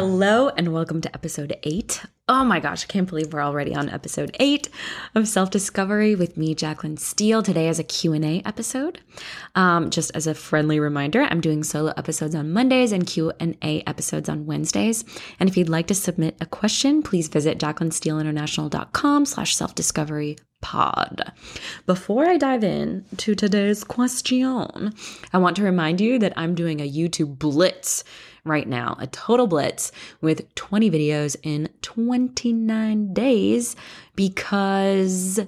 Hello and welcome to episode 8. Oh my gosh, I can't believe we're already on episode 8 of Self-Discovery with me Jaclyn Steele. Today is a Q&A episode. Um, just as a friendly reminder, I'm doing solo episodes on Mondays and Q&A episodes on Wednesdays. And if you'd like to submit a question, please visit jaclynsteeleinternational.com slash self-discovery pod. Before I dive in to today's question, I want to remind you that I'm doing a YouTube blitz right now, a total blitz with 20 videos in 29 days because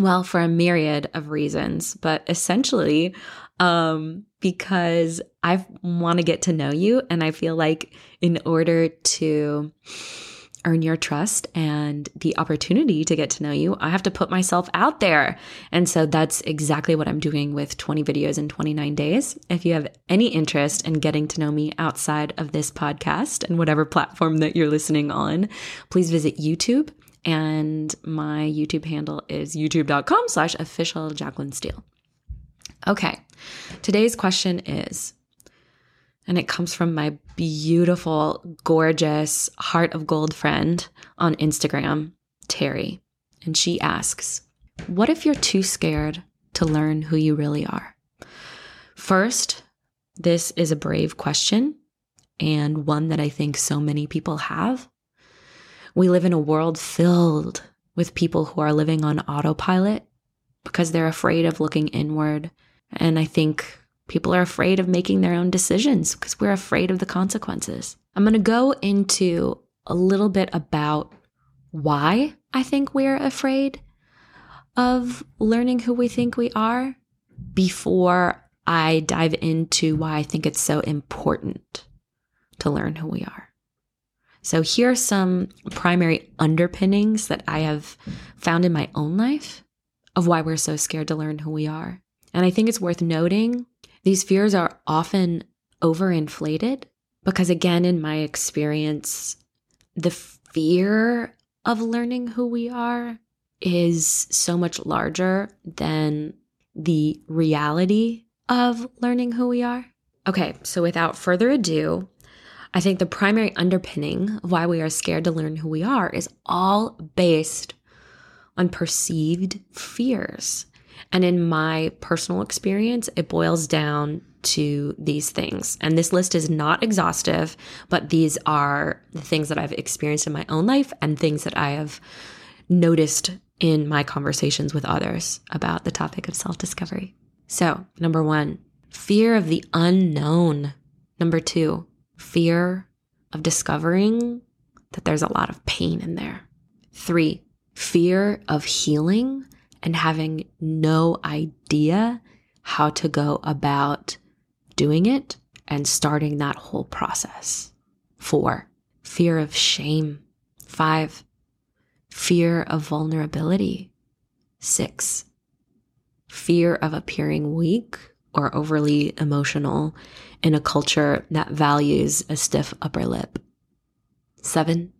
well, for a myriad of reasons, but essentially um because I want to get to know you and I feel like in order to earn your trust and the opportunity to get to know you, I have to put myself out there. And so that's exactly what I'm doing with 20 videos in 29 days. If you have any interest in getting to know me outside of this podcast and whatever platform that you're listening on, please visit YouTube. And my YouTube handle is youtube.com slash official Jaclyn Steele. Okay, today's question is and it comes from my beautiful, gorgeous heart of gold friend on Instagram, Terry. And she asks, What if you're too scared to learn who you really are? First, this is a brave question and one that I think so many people have. We live in a world filled with people who are living on autopilot because they're afraid of looking inward. And I think People are afraid of making their own decisions because we're afraid of the consequences. I'm going to go into a little bit about why I think we're afraid of learning who we think we are before I dive into why I think it's so important to learn who we are. So, here are some primary underpinnings that I have found in my own life of why we're so scared to learn who we are. And I think it's worth noting these fears are often overinflated because, again, in my experience, the fear of learning who we are is so much larger than the reality of learning who we are. Okay, so without further ado, I think the primary underpinning of why we are scared to learn who we are is all based on perceived fears. And in my personal experience, it boils down to these things. And this list is not exhaustive, but these are the things that I've experienced in my own life and things that I have noticed in my conversations with others about the topic of self discovery. So, number one, fear of the unknown. Number two, fear of discovering that there's a lot of pain in there. Three, fear of healing and having no idea how to go about doing it and starting that whole process. Four, fear of shame. Five, fear of vulnerability. Six, fear of appearing weak or overly emotional in a culture that values a stiff upper lip. Seven,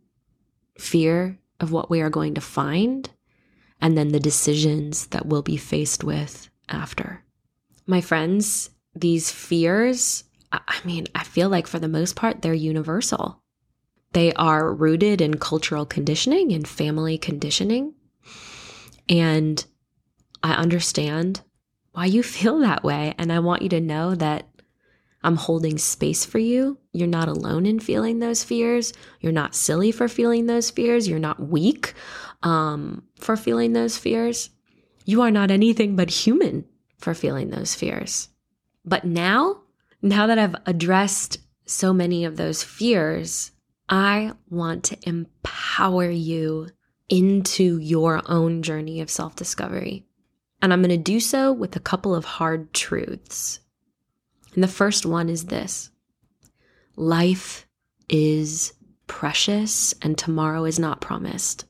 fear of what we are going to find and then the decisions that we'll be faced with after. My friends, these fears, I mean, I feel like for the most part, they're universal. They are rooted in cultural conditioning and family conditioning. And I understand why you feel that way. And I want you to know that I'm holding space for you. You're not alone in feeling those fears. You're not silly for feeling those fears. You're not weak um, for feeling those fears. You are not anything but human for feeling those fears. But now, now that I've addressed so many of those fears, I want to empower you into your own journey of self discovery. And I'm going to do so with a couple of hard truths. And the first one is this life is precious and tomorrow is not promised.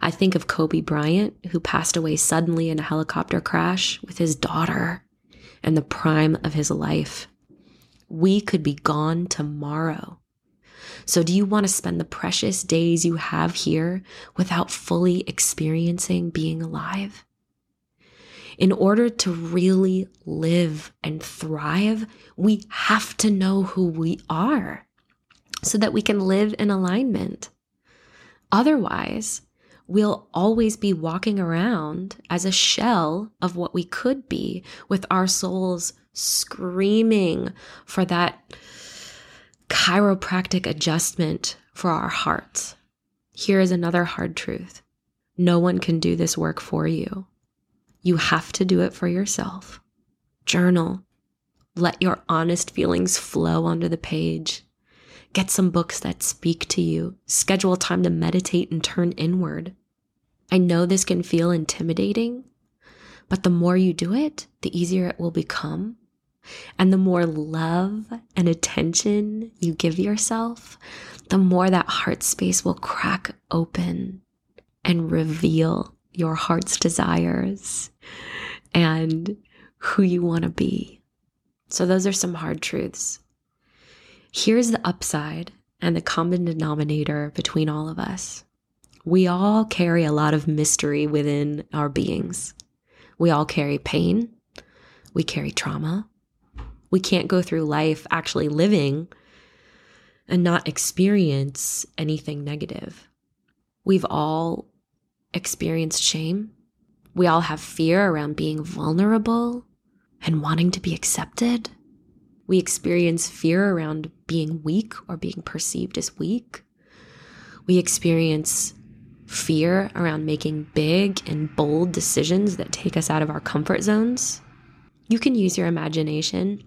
I think of Kobe Bryant, who passed away suddenly in a helicopter crash with his daughter in the prime of his life. We could be gone tomorrow. So, do you want to spend the precious days you have here without fully experiencing being alive? In order to really live and thrive, we have to know who we are. so that we can live in alignment. Otherwise, we'll always be walking around as a shell of what we could be with our souls screaming for that chiropractic adjustment for our hearts. Here is another hard truth no one can do this work for you. You have to do it for yourself. Journal. Let your honest feelings flow onto the page. Get some books that speak to you. Schedule time to meditate and turn inward. I know this can feel intimidating, but the more you do it, the easier it will become. And the more love and attention you give yourself, the more that heart space will crack open and reveal your heart's desires and who you want to be. So, those are some hard truths. Here's the upside and the common denominator between all of us we all carry a lot of mystery within our beings. We all carry pain, we carry trauma. We can't go through life actually living and not experience anything negative. We've all experienced shame. We all have fear around being vulnerable and wanting to be accepted. We experience fear around being weak or being perceived as weak. We experience fear around making big and bold decisions that take us out of our comfort zones. You can use your imagination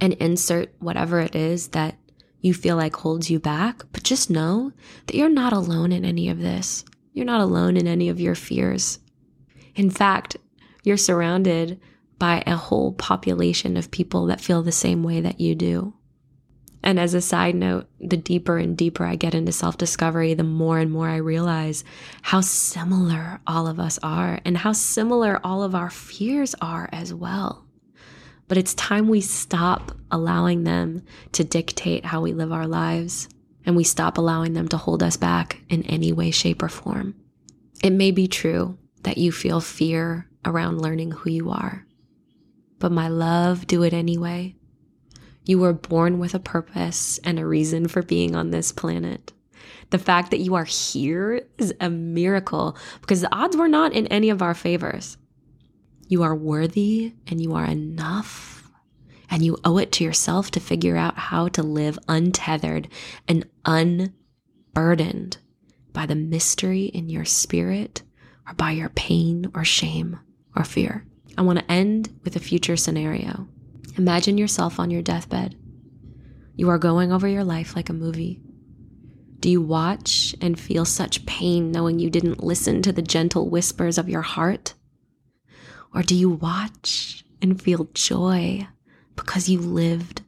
and insert whatever it is that you feel like holds you back, but just know that you're not alone in any of this. You're not alone in any of your fears. In fact, you're surrounded by a whole population of people that feel the same way that you do. And as a side note, the deeper and deeper I get into self discovery, the more and more I realize how similar all of us are and how similar all of our fears are as well. But it's time we stop allowing them to dictate how we live our lives and we stop allowing them to hold us back in any way, shape, or form. It may be true that you feel fear around learning who you are, but my love, do it anyway you were born with a purpose and a reason for being on this planet. The fact that you are here is a miracle because the odds were not in any of our favors. You are worthy and you are enough. And you owe it to yourself to figure out how to live untethered and unburdened by the mystery in your spirit or by your pain or shame or fear. I want to end with a future scenario. Imagine yourself on your deathbed. You are going over your life like a movie. Do you watch and feel such pain knowing you didn't listen to the gentle whispers of your heart? Or do you watch and feel joy because you lived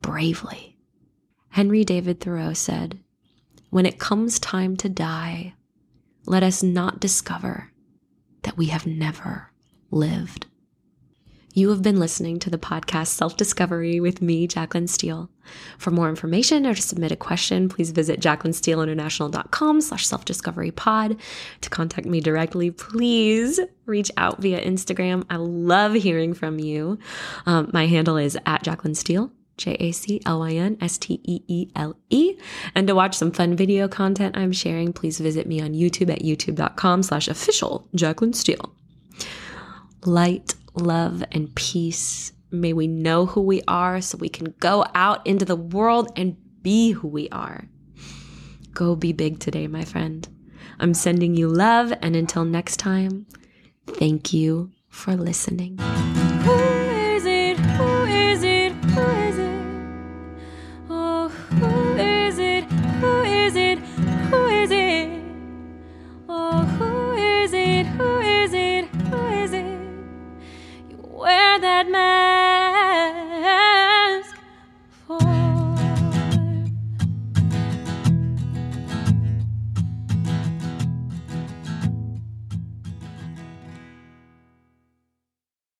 bravely? Henry David Thoreau said, When it comes time to die, let us not discover that we have never lived. You have been listening to the podcast Self Discovery with me, Jaclyn Steele. For more information or to submit a question, please visit jaclynsteeleinternational.com slash self-discovery pod. To contact me directly, please reach out via Instagram. I love hearing from you. Um, my handle is at Jaclyn Steele. J A C L Y N S T E E L E. And to watch some fun video content I'm sharing, please visit me on YouTube at youtube.com slash official Jaclyn Steele. Light love, and peace. May we know who we are so we can go out into the world and be who we are. Go be big today, my friend. I'm sending you love, and until next time, thank you for listening.